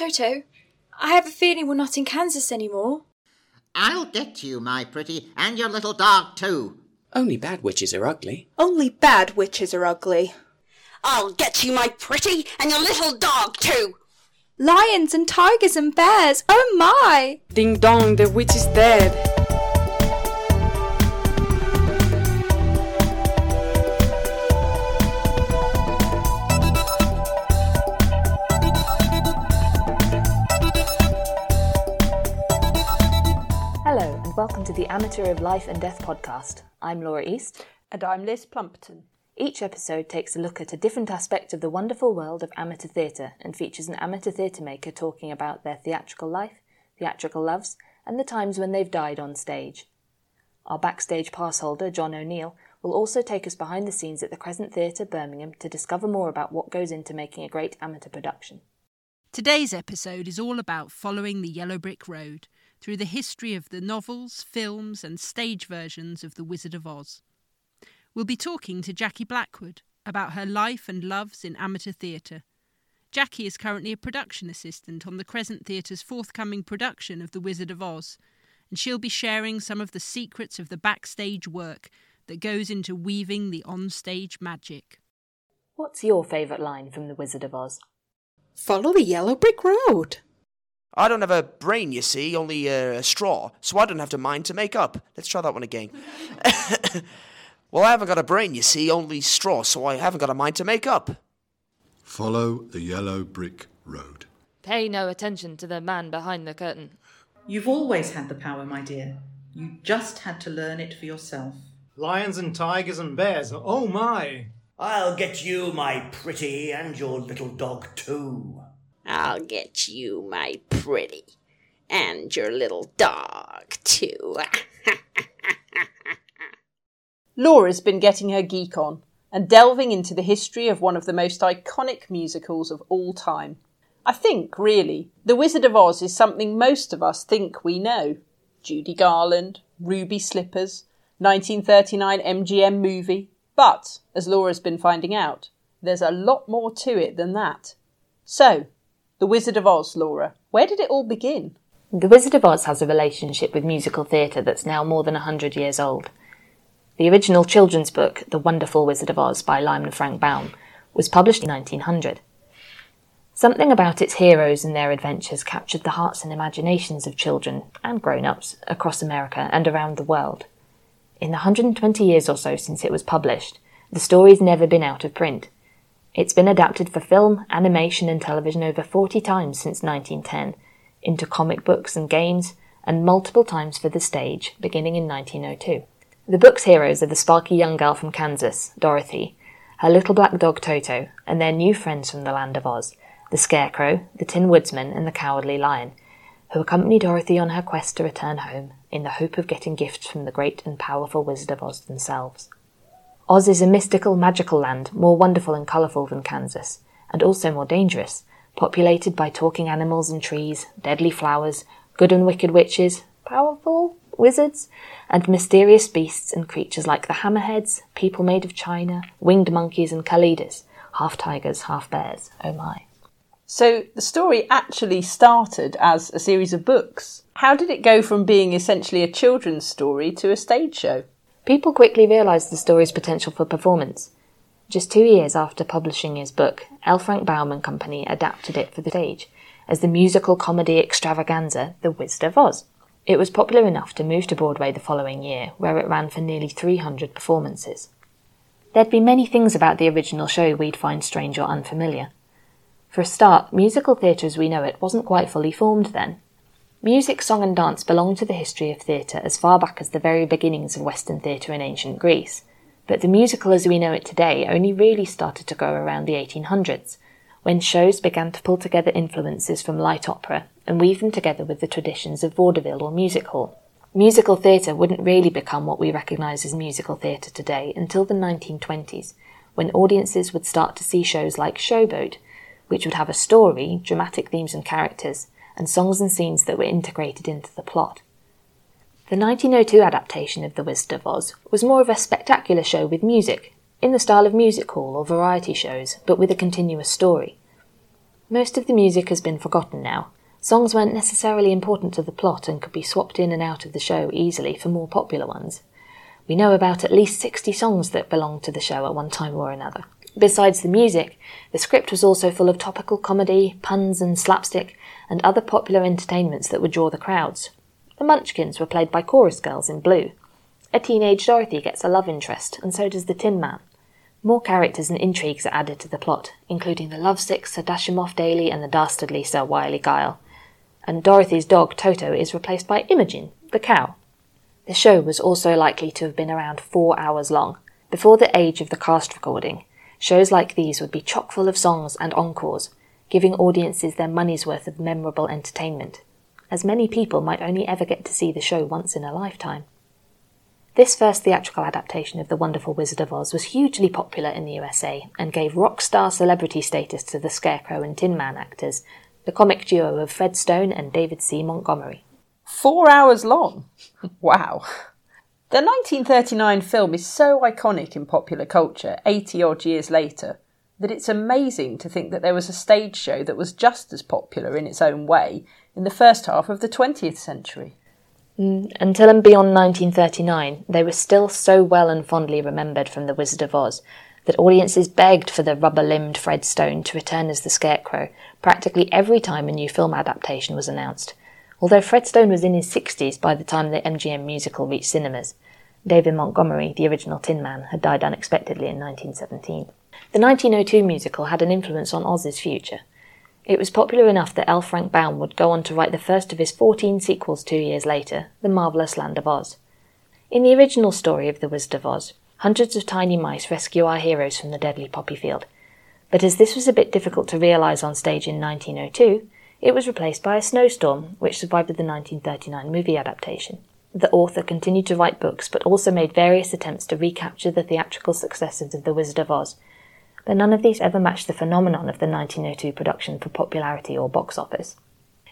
Toto, I have a feeling we're not in Kansas anymore. I'll get you, my pretty, and your little dog too. Only bad witches are ugly. Only bad witches are ugly. I'll get you, my pretty, and your little dog too. Lions and tigers and bears, oh my! Ding dong, the witch is dead. Welcome to the Amateur of Life and Death podcast. I'm Laura East. And I'm Liz Plumpton. Each episode takes a look at a different aspect of the wonderful world of amateur theatre and features an amateur theatre maker talking about their theatrical life, theatrical loves, and the times when they've died on stage. Our backstage pass holder, John O'Neill, will also take us behind the scenes at the Crescent Theatre, Birmingham, to discover more about what goes into making a great amateur production. Today's episode is all about following the Yellow Brick Road through the history of the novels, films, and stage versions of The Wizard of Oz. We'll be talking to Jackie Blackwood about her life and loves in amateur theatre. Jackie is currently a production assistant on the Crescent Theatre's forthcoming production of The Wizard of Oz, and she'll be sharing some of the secrets of the backstage work that goes into weaving the onstage magic. What's your favourite line from The Wizard of Oz? Follow the yellow brick road. I don't have a brain, you see, only uh, a straw, so I don't have to mind to make up. Let's try that one again. well, I haven't got a brain, you see, only straw, so I haven't got a mind to make up. Follow the yellow brick road. Pay no attention to the man behind the curtain. You've always had the power, my dear. You just had to learn it for yourself. Lions and tigers and bears, oh my! I'll get you, my pretty, and your little dog too. I'll get you, my pretty, and your little dog too. Laura's been getting her geek on and delving into the history of one of the most iconic musicals of all time. I think, really, The Wizard of Oz is something most of us think we know. Judy Garland, Ruby Slippers, 1939 MGM movie. But, as Laura's been finding out, there's a lot more to it than that. So, The Wizard of Oz, Laura, where did it all begin? The Wizard of Oz has a relationship with musical theatre that's now more than a hundred years old. The original children's book, The Wonderful Wizard of Oz by Lyman Frank Baum, was published in 1900. Something about its heroes and their adventures captured the hearts and imaginations of children and grown ups across America and around the world. In the 120 years or so since it was published, the story's never been out of print. It's been adapted for film, animation, and television over 40 times since 1910, into comic books and games, and multiple times for the stage, beginning in 1902. The book's heroes are the sparky young girl from Kansas, Dorothy, her little black dog Toto, and their new friends from the land of Oz, the Scarecrow, the Tin Woodsman, and the Cowardly Lion, who accompany Dorothy on her quest to return home in the hope of getting gifts from the great and powerful Wizard of Oz themselves. Oz is a mystical, magical land, more wonderful and colourful than Kansas, and also more dangerous, populated by talking animals and trees, deadly flowers, good and wicked witches, powerful wizards, and mysterious beasts and creatures like the hammerheads, people made of china, winged monkeys, and Kalidahs, half tigers, half bears. Oh my. So the story actually started as a series of books. How did it go from being essentially a children's story to a stage show? People quickly realised the story's potential for performance. Just two years after publishing his book, L. Frank Baum and Company adapted it for the stage as the musical comedy extravaganza The Wizard of Oz. It was popular enough to move to Broadway the following year, where it ran for nearly 300 performances. There'd be many things about the original show we'd find strange or unfamiliar. For a start, musical theatre as we know it wasn't quite fully formed then. Music, song, and dance belong to the history of theatre as far back as the very beginnings of Western theatre in ancient Greece, but the musical as we know it today only really started to grow around the 1800s, when shows began to pull together influences from light opera and weave them together with the traditions of vaudeville or music hall. Musical theatre wouldn't really become what we recognise as musical theatre today until the 1920s, when audiences would start to see shows like Showboat, which would have a story, dramatic themes and characters, and songs and scenes that were integrated into the plot. The 1902 adaptation of The Wizard of Oz was more of a spectacular show with music, in the style of music hall or variety shows, but with a continuous story. Most of the music has been forgotten now. Songs weren't necessarily important to the plot and could be swapped in and out of the show easily for more popular ones. We know about at least 60 songs that belonged to the show at one time or another. Besides the music, the script was also full of topical comedy, puns and slapstick, and other popular entertainments that would draw the crowds. The Munchkins were played by chorus girls in blue. A teenage Dorothy gets a love interest, and so does the Tin Man. More characters and intrigues are added to the plot, including the lovesick Sir Dashemoff Daily and the dastardly Sir Wiley Gyle. And Dorothy's dog Toto is replaced by Imogene, the cow. The show was also likely to have been around four hours long. Before the age of the cast recording, shows like these would be chock full of songs and encores, giving audiences their money's worth of memorable entertainment, as many people might only ever get to see the show once in a lifetime. This first theatrical adaptation of The Wonderful Wizard of Oz was hugely popular in the USA and gave rock star celebrity status to the Scarecrow and Tin Man actors, the comic duo of Fred Stone and David C. Montgomery. Four hours long? wow. The 1939 film is so iconic in popular culture 80 odd years later that it's amazing to think that there was a stage show that was just as popular in its own way in the first half of the 20th century. Mm, until and beyond 1939, they were still so well and fondly remembered from The Wizard of Oz that audiences begged for the rubber limbed Fred Stone to return as the Scarecrow practically every time a new film adaptation was announced. Although Fred Stone was in his 60s by the time the MGM musical reached cinemas, David Montgomery, the original Tin Man, had died unexpectedly in 1917. The 1902 musical had an influence on Oz's future. It was popular enough that L. Frank Baum would go on to write the first of his 14 sequels two years later, The Marvelous Land of Oz. In the original story of The Wizard of Oz, hundreds of tiny mice rescue our heroes from the deadly poppy field. But as this was a bit difficult to realise on stage in 1902, it was replaced by a snowstorm, which survived the 1939 movie adaptation. The author continued to write books, but also made various attempts to recapture the theatrical successes of The Wizard of Oz, but none of these ever matched the phenomenon of the 1902 production for popularity or box office.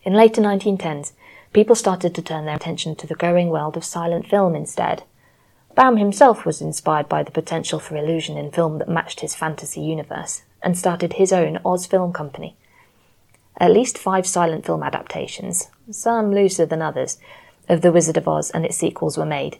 In later 1910s, people started to turn their attention to the growing world of silent film instead. Baum himself was inspired by the potential for illusion in film that matched his fantasy universe, and started his own Oz Film Company. At least five silent film adaptations, some looser than others, of The Wizard of Oz and its sequels were made,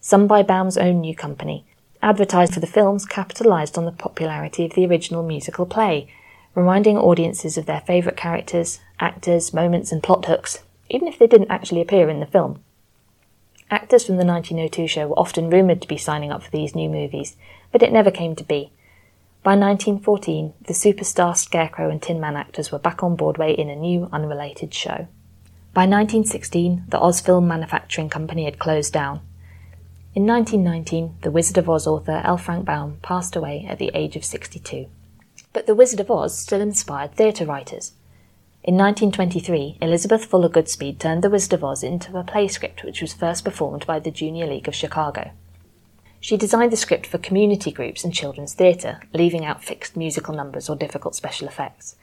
some by Baum's own new company, advertised for the films capitalized on the popularity of the original musical play, reminding audiences of their favourite characters, actors, moments, and plot hooks, even if they didn't actually appear in the film. Actors from the 1902 show were often rumoured to be signing up for these new movies, but it never came to be. By 1914, the superstar Scarecrow and Tin Man actors were back on Broadway in a new, unrelated show. By 1916, the Oz Film Manufacturing Company had closed down, in 1919, The Wizard of Oz author L. Frank Baum passed away at the age of 62. But The Wizard of Oz still inspired theatre writers. In 1923, Elizabeth Fuller Goodspeed turned The Wizard of Oz into a play script which was first performed by the Junior League of Chicago. She designed the script for community groups and children's theatre, leaving out fixed musical numbers or difficult special effects.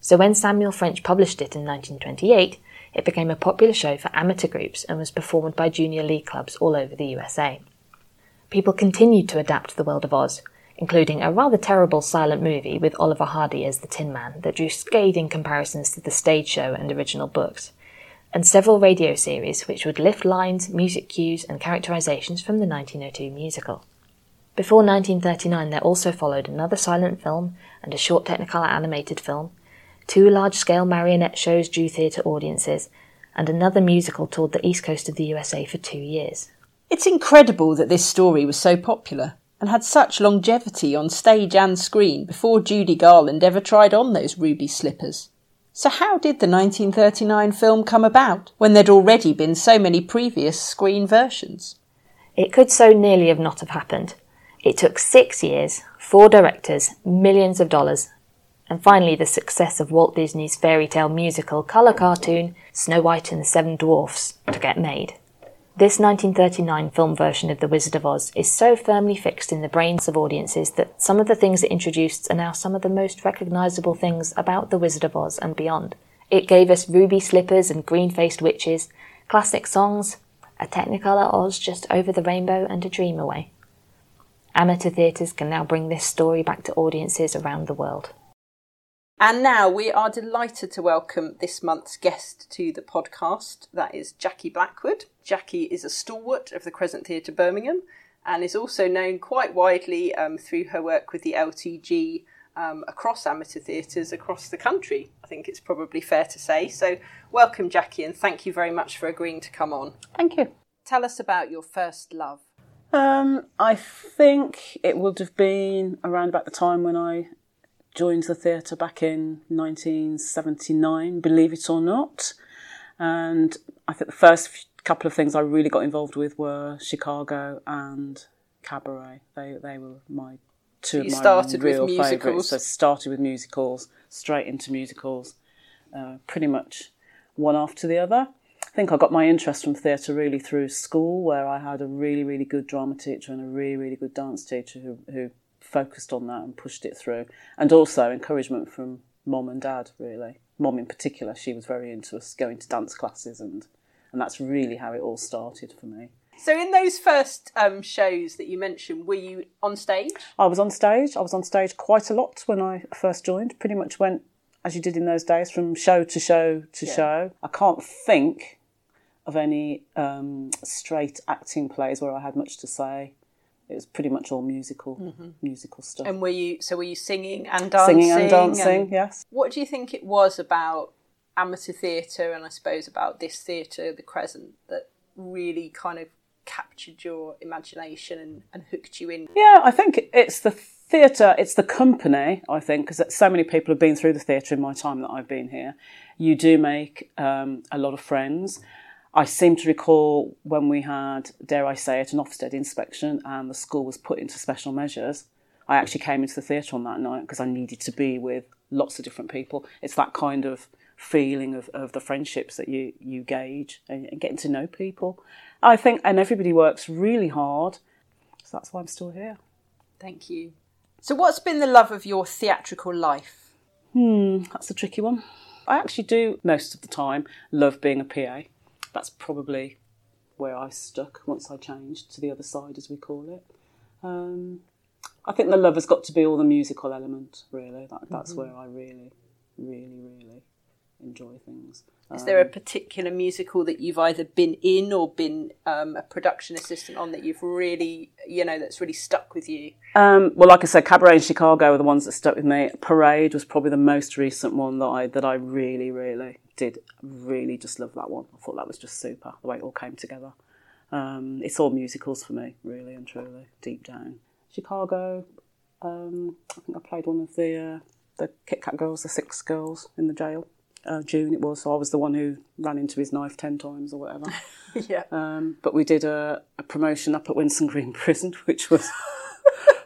So when Samuel French published it in 1928, it became a popular show for amateur groups and was performed by junior league clubs all over the USA. People continued to adapt the world of Oz, including a rather terrible silent movie with Oliver Hardy as the Tin Man that drew scathing comparisons to the stage show and original books, and several radio series which would lift lines, music cues, and characterizations from the 1902 musical. Before 1939, there also followed another silent film and a short technicolor animated film, two large scale marionette shows drew theatre audiences, and another musical toured the east coast of the USA for two years. It's incredible that this story was so popular and had such longevity on stage and screen before Judy Garland ever tried on those ruby slippers. So, how did the 1939 film come about when there'd already been so many previous screen versions? It could so nearly have not have happened. It took six years, four directors, millions of dollars, and finally the success of Walt Disney's fairy tale musical colour cartoon Snow White and the Seven Dwarfs to get made. This 1939 film version of The Wizard of Oz is so firmly fixed in the brains of audiences that some of the things it introduced are now some of the most recognisable things about The Wizard of Oz and beyond. It gave us ruby slippers and green faced witches, classic songs, a Technicolor Oz just over the rainbow, and a dream away. Amateur theatres can now bring this story back to audiences around the world. And now we are delighted to welcome this month's guest to the podcast. That is Jackie Blackwood. Jackie is a stalwart of the Crescent Theatre Birmingham and is also known quite widely um, through her work with the LTG um, across amateur theatres across the country. I think it's probably fair to say. So, welcome, Jackie, and thank you very much for agreeing to come on. Thank you. Tell us about your first love. Um, I think it would have been around about the time when I joined the theatre back in 1979, believe it or not. And I think the first couple of things I really got involved with were Chicago and Cabaret. They they were my two So of my started with real musicals. favourites. So started with musicals, straight into musicals, uh, pretty much one after the other. I think I got my interest from theatre really through school, where I had a really, really good drama teacher and a really, really good dance teacher who, who focused on that and pushed it through. And also encouragement from mom and dad, really. Mom in particular, she was very into us going to dance classes, and, and that's really how it all started for me. So, in those first um, shows that you mentioned, were you on stage? I was on stage. I was on stage quite a lot when I first joined. Pretty much went as you did in those days, from show to show to Yeah. show. I can't think of any um, straight acting plays where I had much to say. It was pretty much all musical, Mhm. musical stuff. And were you so were you singing and dancing? Singing and dancing, yes. What do you think it was about amateur theatre and I suppose about this theatre, the Crescent, that really kind of captured your imagination and, and hooked you in? Yeah, I think it's the theatre, it's the company, I think, because so many people have been through the theatre in my time that I've been here. You do make um, a lot of friends. I seem to recall when we had, dare I say it, an Ofsted inspection and the school was put into special measures. I actually came into the theatre on that night because I needed to be with lots of different people. It's that kind of feeling of, of the friendships that you, you gauge and, and getting to know people. I think, and everybody works really hard. So that's why I'm still here. Thank you. So, what's been the love of your theatrical life? Hmm, that's a tricky one. I actually do most of the time love being a PA. That's probably where I stuck once I changed to the other side, as we call it. Um, I think the love has got to be all the musical element, really. That, that's Mhm. where I really, really, really enjoy things. Is there a Um, particular musical that you've either been in or been um, a production assistant on that you've really, you know, that's really stuck with you? Um, well, like I said, Cabaret and Chicago are the ones that stuck with me. Parade was probably the most recent one that I that I really, really did really just love that one. I thought that was just super the way it all came together. Um, it's all musicals for me, really and truly, deep down. Chicago, um, I think I played one of the uh, the Kit Kat girls, the six girls in the jail. Uh, June it was, so I was the one who ran into his knife ten times or whatever. yeah. Um, but we did a, a promotion up at Winson Green Prison, which was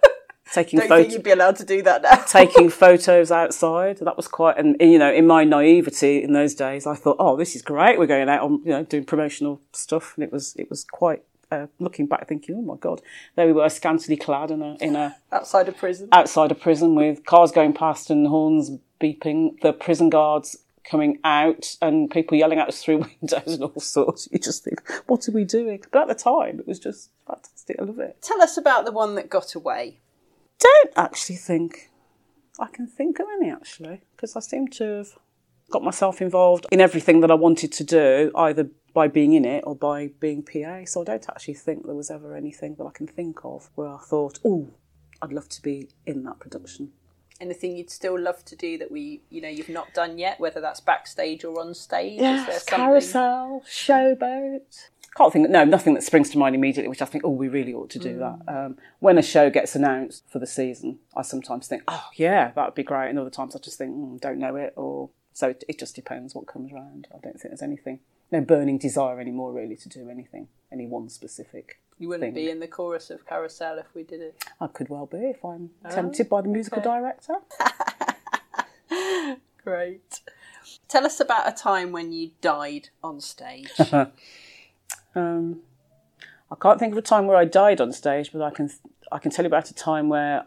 taking Don't think photos you'd be allowed to do that now. taking photos outside. That was quite, and you know, in my naivety in those days, I thought, oh, this is great. We're going out on, you know, doing promotional stuff, and it was, it was quite. Uh, looking back, thinking, oh my god, there we were, scantily clad in a in a outside of prison, outside a prison with cars going past and horns beeping, the prison guards coming out and people yelling at us through windows and all sorts. You just think, what are we doing? But at the time, it was just fantastic. I love it. Tell us about the one that got away. Don't actually think I can think of any actually because I seem to have got myself involved in everything that I wanted to do, either by being in it or by being PA. So I don't actually think there was ever anything that I can think of where I thought, oh, I'd love to be in that production. Anything you'd still love to do that we, you know, you've not done yet, whether that's backstage or on stage? Is there Yes, carousel, showboat. Can't think. No, nothing that springs to mind immediately. Which I think, oh, we really ought to do Mm. that. Um, when a show gets announced for the season, I sometimes think, oh yeah, that would be great. And other times I just think, mm, don't know it, or so it, it just depends what comes around. I don't think there's anything, no burning desire anymore really to do anything, any one specific. You wouldn't thing. be in the chorus of Carousel if we did it. I could well be if I'm Oh, tempted by the musical okay. director. Great. Tell us about a time when you died on stage. um, I can't think of a time where I died on stage, but I can I can tell you about a time where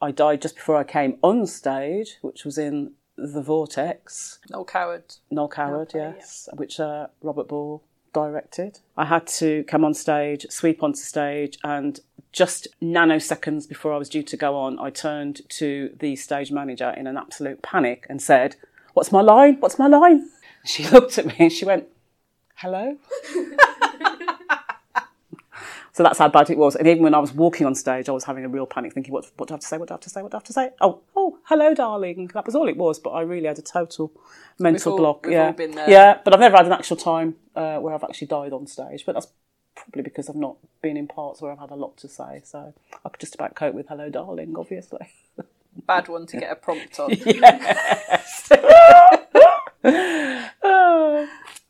I died just before I came on stage, which was in The Vortex. Noel Coward. Noel Coward, Okay, yes, which uh, Robert Ball directed. I had to come on stage, sweep onto stage, and just nanoseconds before I was due to go on, I turned to the stage manager in an absolute panic and said, What's my line? What's my line? She looked at me and she went, Hello? so that's how bad it was. And even when I was walking on stage, I was having a real panic, thinking, what, what do I have to say? What do I have to say? What do I have to say? Oh, oh, hello, darling. That was all it was. But I really had a total mental all- block. yeah, all been there. yeah. But I've never had an actual time uh, where I've actually died on stage. But that's probably because I've not been in parts where I've had a lot to say. So I could just about cope with hello, darling. Obviously. Bad one to get a prompt on. yes.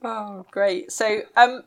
oh, great. So, um,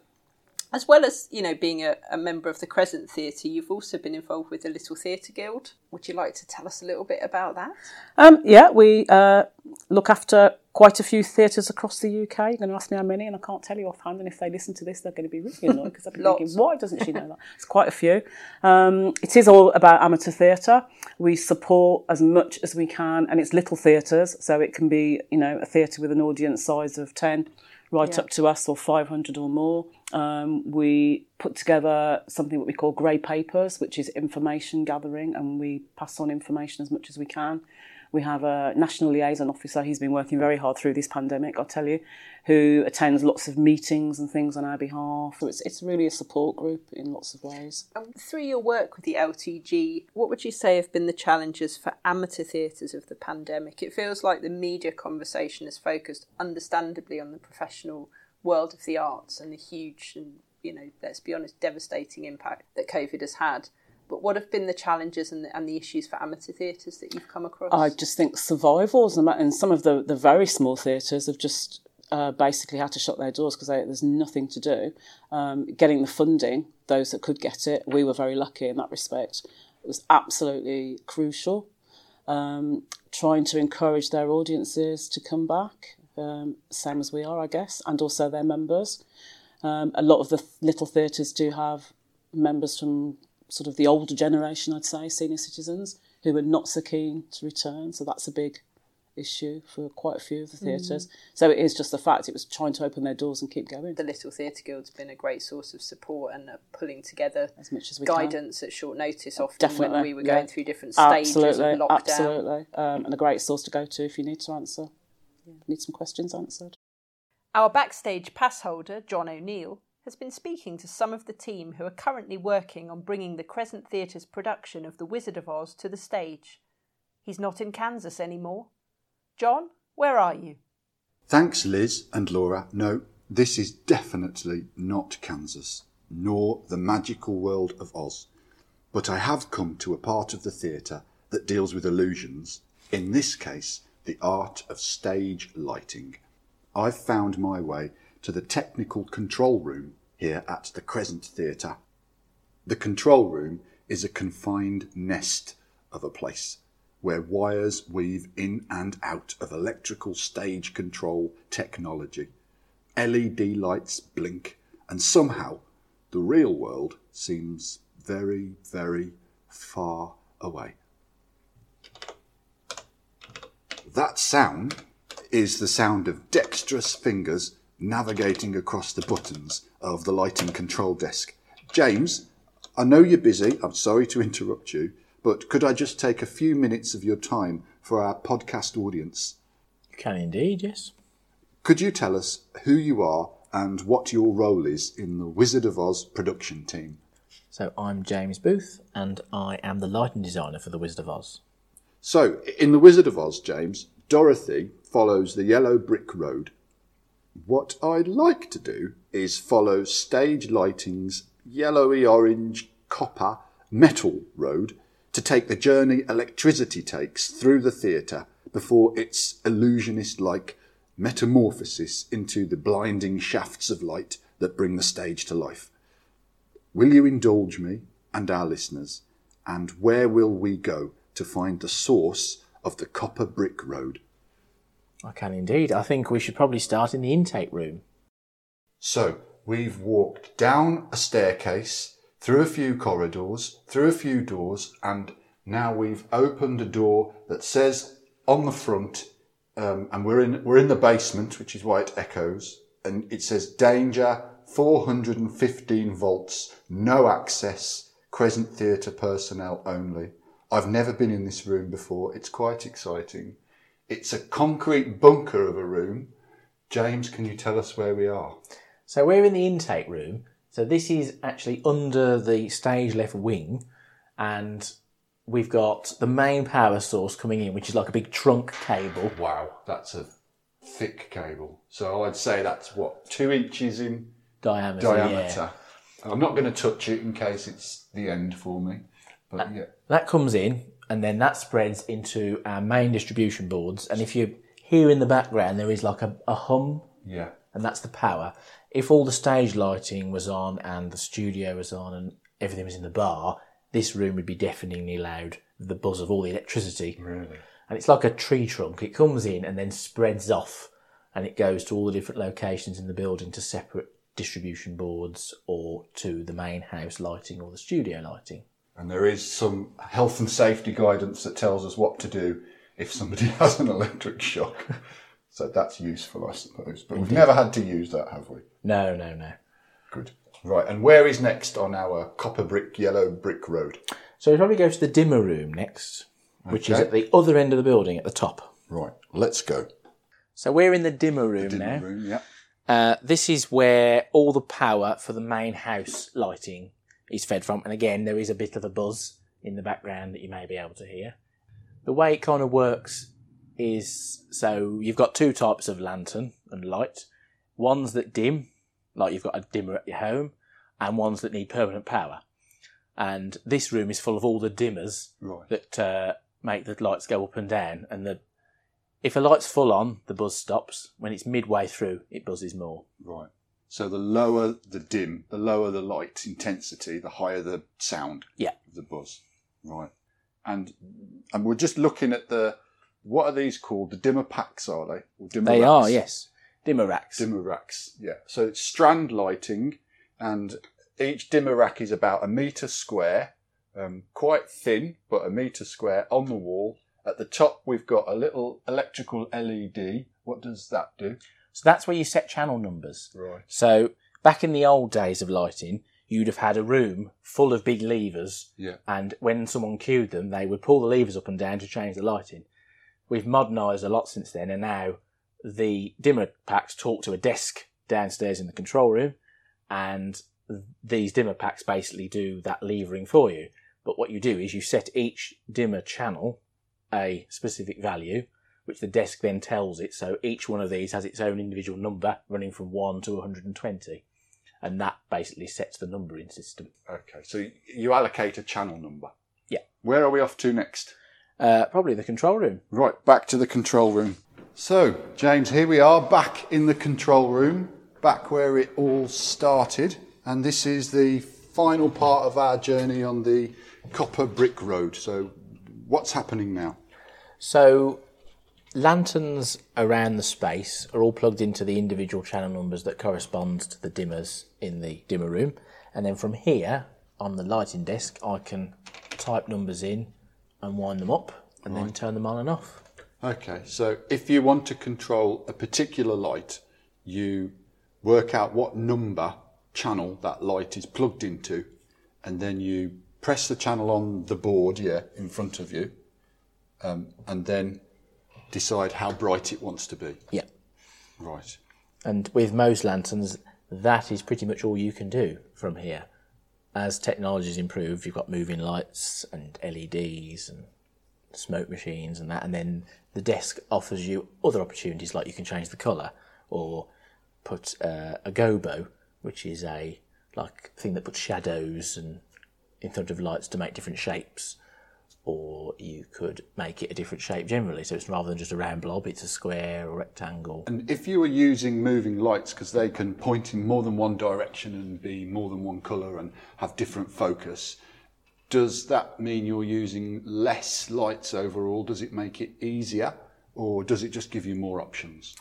as well as you know being a, a member of the Crescent Theatre, you've also been involved with the Little Theatre Guild. Would you like to tell us a little bit about that? Um, yeah, we uh, look after quite a few theatres across the UK. You're going to ask me how many, and I can't tell you offhand. And if they listen to this, they're going to be really annoyed because they'll be thinking, why doesn't she know that? It's quite a few. Um, it is all about amateur theatre. We support as much as we can, and it's little theatres, so it can be, you know, a theatre with an audience size of 10 right Yeah. up to us or 500 or more. Um, we put together something that we call grey papers, which is information gathering, and we pass on information as much as we can. We have a national liaison officer. He's been working very hard through this pandemic, I'll tell you, who attends lots of meetings and things on our behalf. So it's, it's really a support group in lots of ways. Um, through your work with the LTG, what would you say have been the challenges for amateur theatres of the pandemic? It feels like the media conversation is focused understandably on the professional world of the arts and the huge and, you know, let's be honest, devastating impact that COVID has had. But what have been the challenges and the, and the issues for amateur theatres that you've come across? I just think survivals and some of the, the very small theatres have just uh, basically had to shut their doors because there's nothing to do. Um, getting the funding, those that could get it, we were very lucky in that respect. It was absolutely crucial. Um, trying to encourage their audiences to come back, um, same as we are, I guess, and also their members. Um, a lot of the little theatres do have members from sort of the older generation, I'd say, senior citizens, who are not so keen to return. So that's a big issue for quite a few of the theatres. Mm. So it is just the fact it was trying to open their doors and keep going. the Little Theatre Guild's been a great source of support and pulling together as much as we can. guidance at short notice. Often Definitely, when we were yeah. going through different stages absolutely, of lockdown. Absolutely, um, and a great source to go to if you need to answer, need some questions answered. Our backstage pass holder, John O'Neill, has been speaking to some of the team who are currently working on bringing the Crescent Theatre's production of The Wizard of Oz to the stage. He's not in Kansas anymore. John, where are you? Thanks, Liz and Laura. No, this is definitely not Kansas, nor the magical world of Oz. But I have come to a part of the theatre that deals with illusions, in this case, the art of stage lighting. I've found my way to the technical control room here at the Crescent Theatre. The control room is a confined nest of a place where wires weave in and out of electrical stage control technology. LED lights blink, and somehow the real world seems very, very far away. That sound is the sound of dexterous fingers navigating across the buttons of the lighting control desk. James, I know you're busy. I'm sorry to interrupt you, but could I just take a few minutes of your time for our podcast audience? Can indeed, yes. Could you tell us who you are and what your role is in the Wizard of Oz production team? So I'm James Booth, and I am the lighting designer for The Wizard of Oz. So, in The Wizard of Oz, James, Dorothy follows the yellow brick road. What I'd like to do is follow stage lighting's yellowy orange copper metal road to take the journey electricity takes through the theatre before its illusionist like metamorphosis into the blinding shafts of light that bring the stage to life. Will you indulge me and our listeners? And where will we go to find the source of the copper brick road? I can indeed. I think we should probably start in the intake room. So, we've walked down a staircase, through a few corridors, through a few doors, and now we've opened a door that says on the front, um, and we're in we're in the basement, which is why it echoes, and it says danger, 415 volts, no access, Crescent Theatre personnel only. I've never been in this room before. It's quite exciting. It's a concrete bunker of a room. James, can you tell us where we are? So we're in the intake room. So this is actually under the stage left wing, and we've got the main power source coming in, which is like a big trunk cable. Wow, that's a thick cable. So I'd say that's what two inches in Diameter, Diameter. I'm not going to touch it in case it's the end for me. But uh, yeah, That comes in, and then that spreads into our main distribution boards. And if you hear in the background, there is like a, a hum, yeah. and that's the power. If all the stage lighting was on and the studio was on and everything was in the bar, this room would be deafeningly loud with the buzz of all the electricity. Really? And it's like a tree trunk. It comes in and then spreads off, and it goes to all the different locations in the building to separate distribution boards or to the main house lighting or the studio lighting. And there is some health and safety guidance that tells us what to do if somebody has an electric shock. so that's useful, I suppose. But we've never had to use that, have we? No, no, no. Good. Right, and where is next on our copper brick, yellow brick road? So we probably go to the dimmer room next, which is at the other end of the building at the top. Right, let's go. So we're in the dimmer room dimmer now. room, yeah. Uh, this is where all the power for the main house lighting is fed from. And again, there is a bit of a buzz in the background that you may be able to hear. The way it kind of works is so you've got two types of lantern and light ones that dim, like you've got a dimmer at your home, and ones that need permanent power. And this room is full of all the dimmers Right. that uh, make the lights go up and down. And the if a light's full on, the buzz stops. When it's midway through, it buzzes more. Right. So the lower the dim, the lower the light intensity, the higher the sound. Yeah. of The buzz. Right. And and we're just looking at the what are these called? The dimmer packs, are they? Or dimmer They racks? are, yes. Dimmer racks. Dimmer racks, yeah. So it's strand lighting, and each dimmer rack is about a metre square, um, quite thin, but a metre square on the wall. At the top, we've got a little electrical LED. What does that do? So that's where you set channel numbers. Right. So back in the old days of lighting, you'd have had a room full of big levers, Yeah. and when someone cued them, they would pull the levers up and down to change the lighting. We've modernised a lot since then, and now the dimmer packs talk to a desk downstairs in the control room, and these dimmer packs basically do that levering for you. But what you do is you set each dimmer channel a specific value, which the desk then tells it. So each one of these has its own individual number running from 1 to 120. And that basically sets the numbering system. Okay, so you allocate a channel number. Yeah. Where are we off to next? Uh, probably the control room. Right, back to the control room. So, James, here we are back in the control room, back where it all started. And this is the final part of our journey on the copper brick road. So, what's happening now? So lanterns around the space are all plugged into the individual channel numbers that correspond to the dimmers in the dimmer room. And then from here on the lighting desk, I can type numbers in and wind them up and then turn them on and off. Okay, so if you want to control a particular light, you work out what number channel that light is plugged into, and then you press the channel on the board, yeah, in front of you, um, and then decide how bright it wants to be. Yeah. Right. And with most lanterns, that is pretty much all you can do from here. As technology's improved, you've got moving lights and LEDs and smoke machines and that, and then the desk offers you other opportunities like you can change the colour or put uh, a gobo, which is a like thing that puts shadows and in front of lights to make different shapes. Or you could make it a different shape generally, so it's rather than just a round blob, it's a square or rectangle. And if you were using moving lights, because they can point in more than one direction and be more than one colour and have different focus, does that mean you're using less lights overall? Does it make it easier, or does it just give you more options?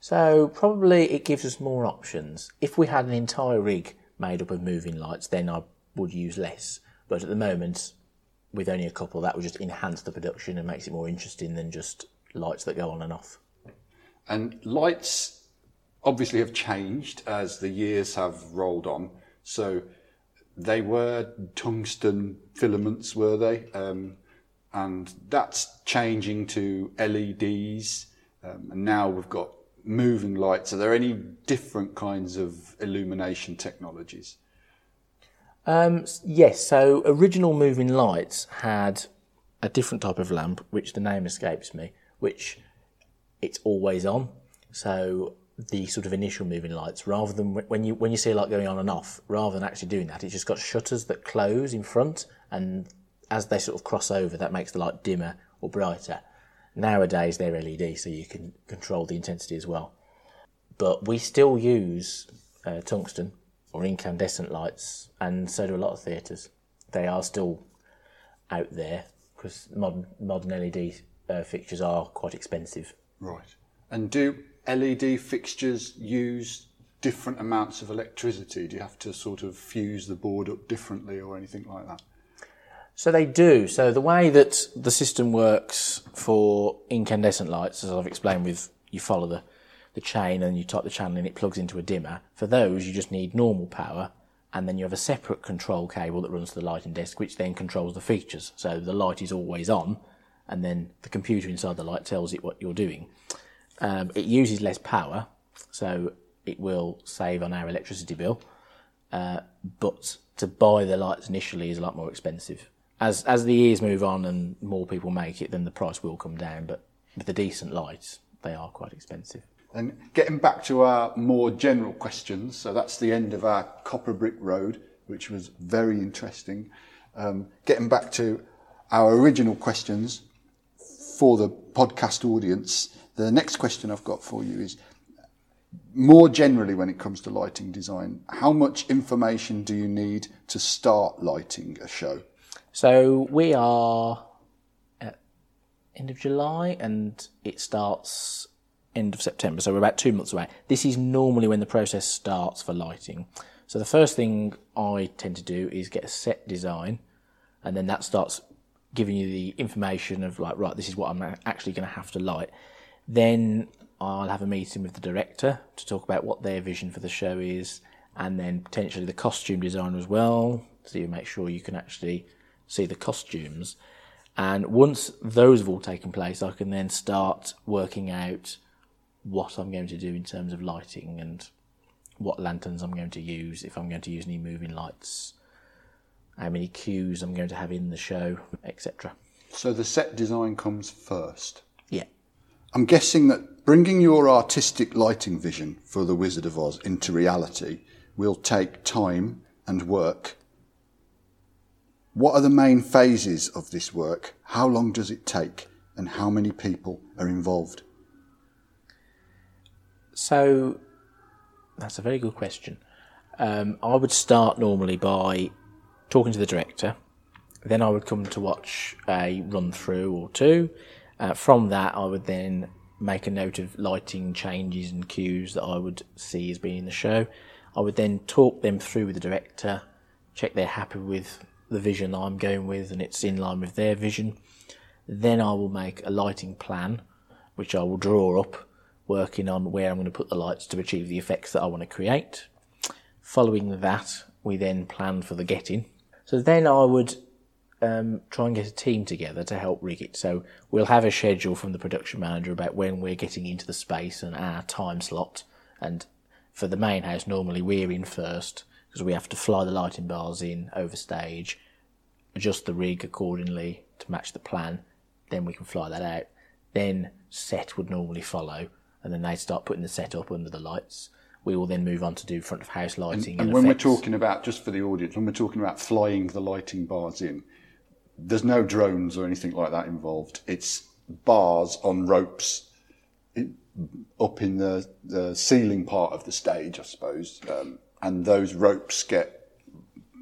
So probably it gives us more options. If we had an entire rig made up of moving lights, then I would use less. But at the moment, with only a couple, that would just enhance the production and makes it more interesting than just lights that go on and off. And lights obviously have changed as the years have rolled on. So they were tungsten filaments, were they? Um, and that's changing to LEDs. Um, and now we've got moving lights. Are there any different kinds of illumination technologies? Um, yes, so original moving lights had a different type of lamp, which the name escapes me, which it's always on. So the sort of initial moving lights, rather than when you when you see a light going on and off, rather than actually doing that, it's just got shutters that close in front, and as they sort of cross over, that makes the light dimmer or brighter. Nowadays they're LED, so you can control the intensity as well. But we still use uh, tungsten or incandescent lights, and so do a lot of theatres. They are still out there because modern modern LED uh, fixtures are quite expensive. Right. And do LED fixtures use different amounts of electricity? Do you have to sort of fuse the board up differently or anything like that? So they do. So the way that the system works for incandescent lights, as I've explained with you follow the, the chain and you type the channel and it plugs into a dimmer. For those, you just need normal power and then you have a separate control cable that runs to the lighting desk, which then controls the features. So the light is always on and then the computer inside the light tells it what you're doing. Um, it uses less power, so it will save on our electricity bill. Uh, but to buy the lights initially is a lot more expensive as as the years move on and more people make it, then the price will come down. But with the decent lights, they are quite expensive. And getting back to our more general questions, so that's the end of our Copper Brick Road, which was very interesting. Um, getting back to our original questions for the podcast audience, the next question I've got for you is more generally when it comes to lighting design, how much information do you need to start lighting a show? So we are at end of July and it starts end of September. So we're about two months away. This is normally when the process starts for lighting. So the first thing I tend to do is get a set design and then that starts giving you the information of like, right, this is what I'm actually going to have to light. Then I'll have a meeting with the director to talk about what their vision for the show is and then potentially the costume designer as well to make sure you can actually see the costumes. And once those have all taken place, I can then start working out what I'm going to do in terms of lighting and what lanterns I'm going to use, if I'm going to use any moving lights, how many cues I'm going to have in the show, etc. So the set design comes first. Yeah. I'm guessing that bringing your artistic lighting vision for The Wizard of Oz into reality will take time and work what are the main phases of this work? How long does it take? And how many people are involved? So, that's a very good question. Um, I would start normally by talking to the director. Then I would come to watch a run through or two. Uh, from that, I would then make a note of lighting changes and cues that I would see as being in the show. I would then talk them through with the director, check they're happy with the vision I'm going with and it's in line with their vision. Then I will make a lighting plan, which I will draw up, working on where I'm going to put the lights to achieve the effects that I want to create. Following that, we then plan for the getting. So then I would um, try and get a team together to help rig it. So we'll have a schedule from the production manager about when we're getting into the space and our time slot. And for the main house, normally we're in first because we have to fly the lighting bars in over stage, adjust the rig accordingly to match the plan. Then we can fly that out. Then set would normally follow, and then they start putting the set up under the lights. We will then move on to do front of house lighting. And, and, and when effects. we're talking about, just for the audience, when we're talking about flying the lighting bars in, there's no drones or anything like that involved. It's bars on ropes up in the, the ceiling part of the stage, I suppose. Um, and those ropes get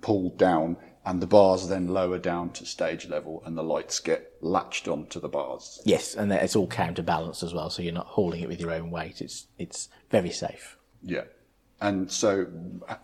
pulled down and the bars then lower down to stage level and the lights get latched onto the bars. Yes, and it's all counterbalanced as well, so you're not hauling it with your own weight. It's it's very safe. Yeah. And so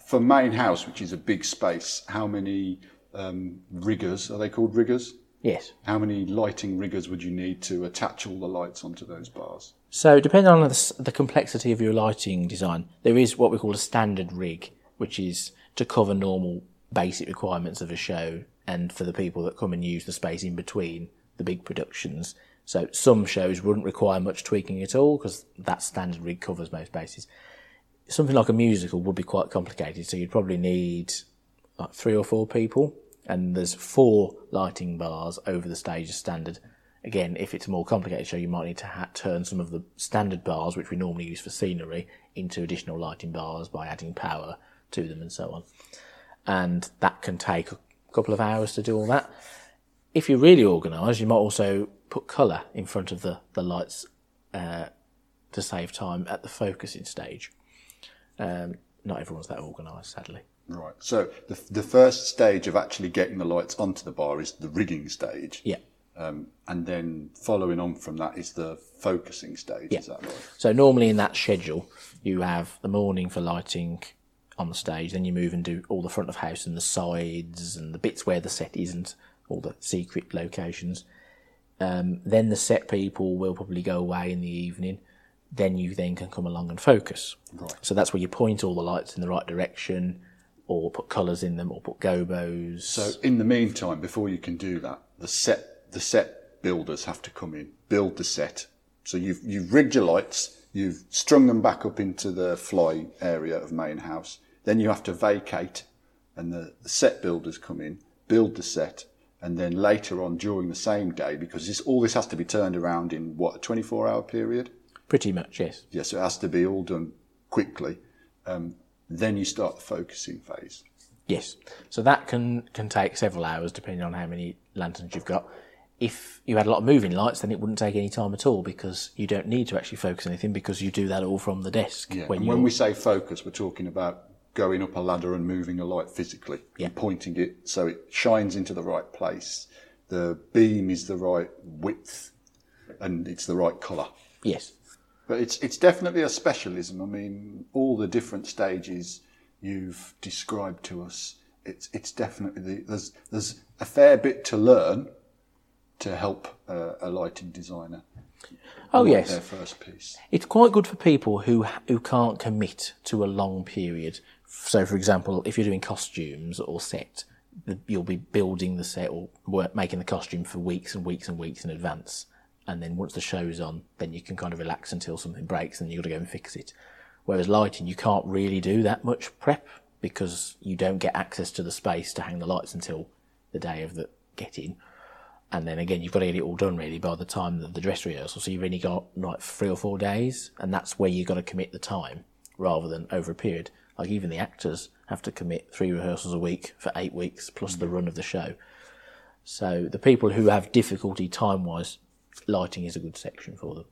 for main house, which is a big space, how many um, riggers are they called riggers? Yes. How many lighting riggers would you need to attach all the lights onto those bars? So, depending on the, the, complexity of your lighting design, there is what we call a standard rig, which is to cover normal basic requirements of a show and for the people that come and use the space in between the big productions. So some shows wouldn't require much tweaking at all because that standard rig covers most bases. Something like a musical would be quite complicated, so you'd probably need like three or four people, and there's four lighting bars over the stage as standard. Again, if it's a more complicated show, you might need to ha- turn some of the standard bars, which we normally use for scenery, into additional lighting bars by adding power to them and so on. And that can take a couple of hours to do all that. If you're really organised, you might also put colour in front of the, the lights uh, to save time at the focusing stage. Um, not everyone's that organised, sadly. Right. So the the first stage of actually getting the lights onto the bar is the rigging stage. Yeah. Um, and then following on from that is the focusing stage. Yeah. Is that right? So normally in that schedule, you have the morning for lighting on the stage, then you move and do all the front of house and the sides and the bits where the set isn't, all the secret locations. Um, then the set people will probably go away in the evening. Then you then can come along and focus. Right. So that's where you point all the lights in the right direction, or put colours in them, or put gobos. So in the meantime, before you can do that, the set the set builders have to come in, build the set. So you've you've rigged your lights, you've strung them back up into the fly area of main house. Then you have to vacate, and the, the set builders come in, build the set, and then later on during the same day, because this all this has to be turned around in what a twenty four hour period. Pretty much, yes. Yes, so it has to be all done quickly. Um, then you start the focusing phase. Yes. So that can can take several hours depending on how many lanterns you've got. If you had a lot of moving lights, then it wouldn't take any time at all because you don't need to actually focus anything because you do that all from the desk. Yeah. When and when we say focus, we're talking about going up a ladder and moving a light physically and pointing it so it shines into the right place. The beam is the right width and it's the right colour. Yes. But it's it's definitely a specialism. I mean, all the different stages you've described to us, it's it's definitely the, there's there's a fair bit to learn to help uh, a lighting designer. Oh, yes. their first piece. It's quite good for people who who can't commit to a long period. So, for example, if you're doing costumes or set, you'll be building the set or work, making the costume for weeks and weeks and weeks in advance. And then once the show's on, then you can kind of relax until something breaks and you've got to go and fix it. Whereas lighting, you can't really do that much prep because you don't get access to the space to hang the lights until the day of the get in. And then again, you've got to get it all done really by the time of the dress rehearsal. So you've only got like three or four days, and that's where you've got to commit the time rather than over a period. Like even the actors have to commit three rehearsals a week for eight weeks plus the run of the show. So the people who have difficulty time wise, lighting is a good section for them.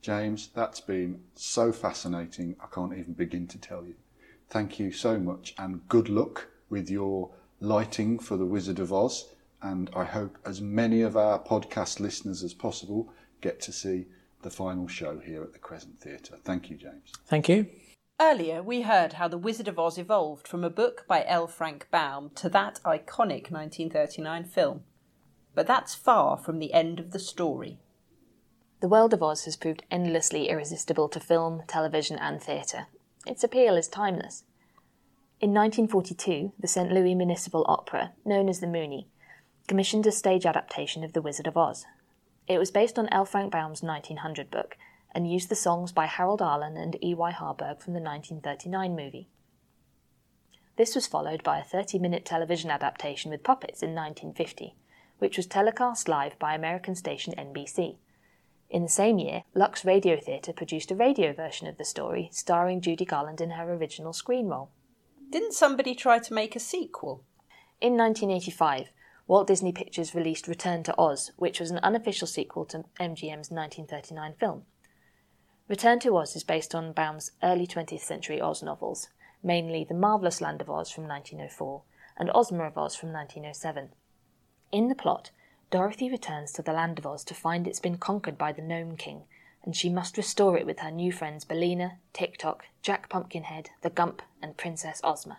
James, that's been so fascinating. I can't even begin to tell you. Thank you so much, and good luck with your lighting for The Wizard of Oz. And I hope as many of our podcast listeners as possible get to see the final show here at the Crescent Theatre. Thank you, James. Thank you. Earlier, we heard how The Wizard of Oz evolved from a book by L. Frank Baum to that iconic 1939 film. But that's far from the end of the story. The world of Oz has proved endlessly irresistible to film, television, and theatre. Its appeal is timeless. In 1942, the St. Louis Municipal Opera, known as the Muny, commissioned a stage adaptation of The Wizard of Oz. It was based on L. Frank Baum's 1900 book and used the songs by Harold Arlen and E.Y. Harburg from the 1939 movie. This was followed by a 30 minute television adaptation with puppets in 1950, which was telecast live by American station NBC. In the same year, Lux Radio Theatre produced a radio version of the story, starring Judy Garland in her original screen role. Didn't somebody try to make a sequel? In 1985, Walt Disney Pictures released Return to Oz, which was an unofficial sequel to MGM's 1939 film. Return to Oz is based on Baum's early 20th century Oz novels, mainly The Marvelous Land of Oz from 1904 and Ozma of Oz from 1907. In the plot, Dorothy returns to the Land of Oz to find it's been conquered by the Gnome King, and she must restore it with her new friends Billina, Tick Tock, Jack Pumpkinhead, the Gump, and Princess Ozma.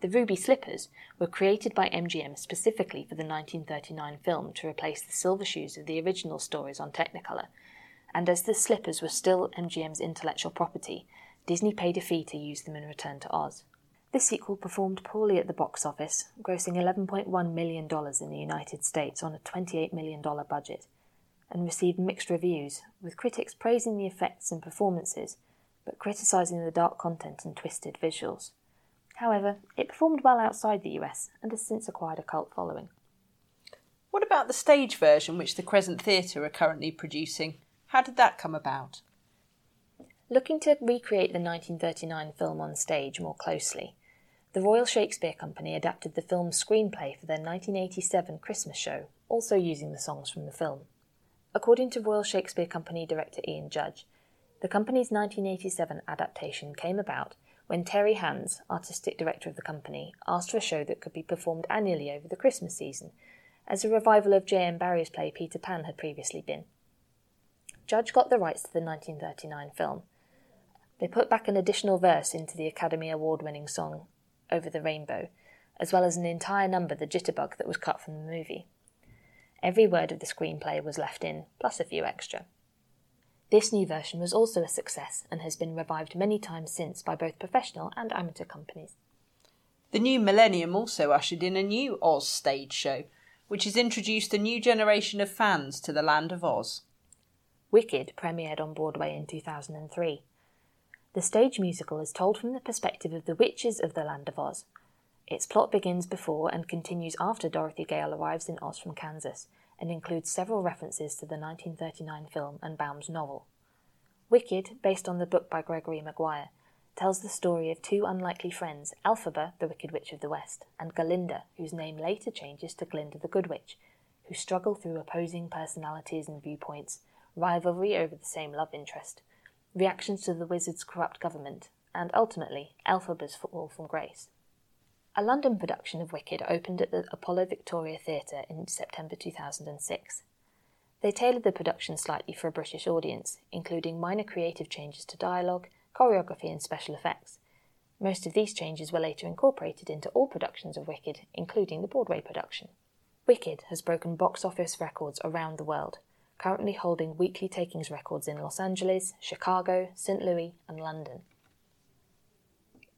The ruby slippers were created by MGM specifically for the 1939 film to replace the silver shoes of the original stories on Technicolor, and as the slippers were still MGM's intellectual property, Disney paid a fee to use them in Return to Oz. This sequel performed poorly at the box office, grossing $11.1 million in the United States on a $28 million budget, and received mixed reviews, with critics praising the effects and performances, but criticising the dark content and twisted visuals. However, it performed well outside the US and has since acquired a cult following. What about the stage version which the Crescent Theatre are currently producing? How did that come about? Looking to recreate the 1939 film on stage more closely, the Royal Shakespeare Company adapted the film's screenplay for their 1987 Christmas show, also using the songs from the film. According to Royal Shakespeare Company director Ian Judge, the company's 1987 adaptation came about when Terry Hands, artistic director of the company, asked for a show that could be performed annually over the Christmas season, as a revival of J.M. Barrie's play Peter Pan had previously been. Judge got the rights to the 1939 film. They put back an additional verse into the Academy Award winning song Over the Rainbow, as well as an entire number, The Jitterbug, that was cut from the movie. Every word of the screenplay was left in, plus a few extra. This new version was also a success and has been revived many times since by both professional and amateur companies. The new millennium also ushered in a new Oz stage show, which has introduced a new generation of fans to the land of Oz. Wicked premiered on Broadway in 2003. The stage musical is told from the perspective of the witches of the land of Oz. Its plot begins before and continues after Dorothy Gale arrives in Oz from Kansas and includes several references to the 1939 film and Baum's novel. Wicked, based on the book by Gregory Maguire, tells the story of two unlikely friends, Elphaba, the Wicked Witch of the West, and Galinda, whose name later changes to Glinda the Good Witch, who struggle through opposing personalities and viewpoints, rivalry over the same love interest, reactions to the wizard's corrupt government, and ultimately Elphaba's fall from grace. A London production of Wicked opened at the Apollo Victoria Theatre in September 2006. They tailored the production slightly for a British audience, including minor creative changes to dialogue, choreography, and special effects. Most of these changes were later incorporated into all productions of Wicked, including the Broadway production. Wicked has broken box office records around the world, currently holding weekly takings records in Los Angeles, Chicago, St. Louis, and London.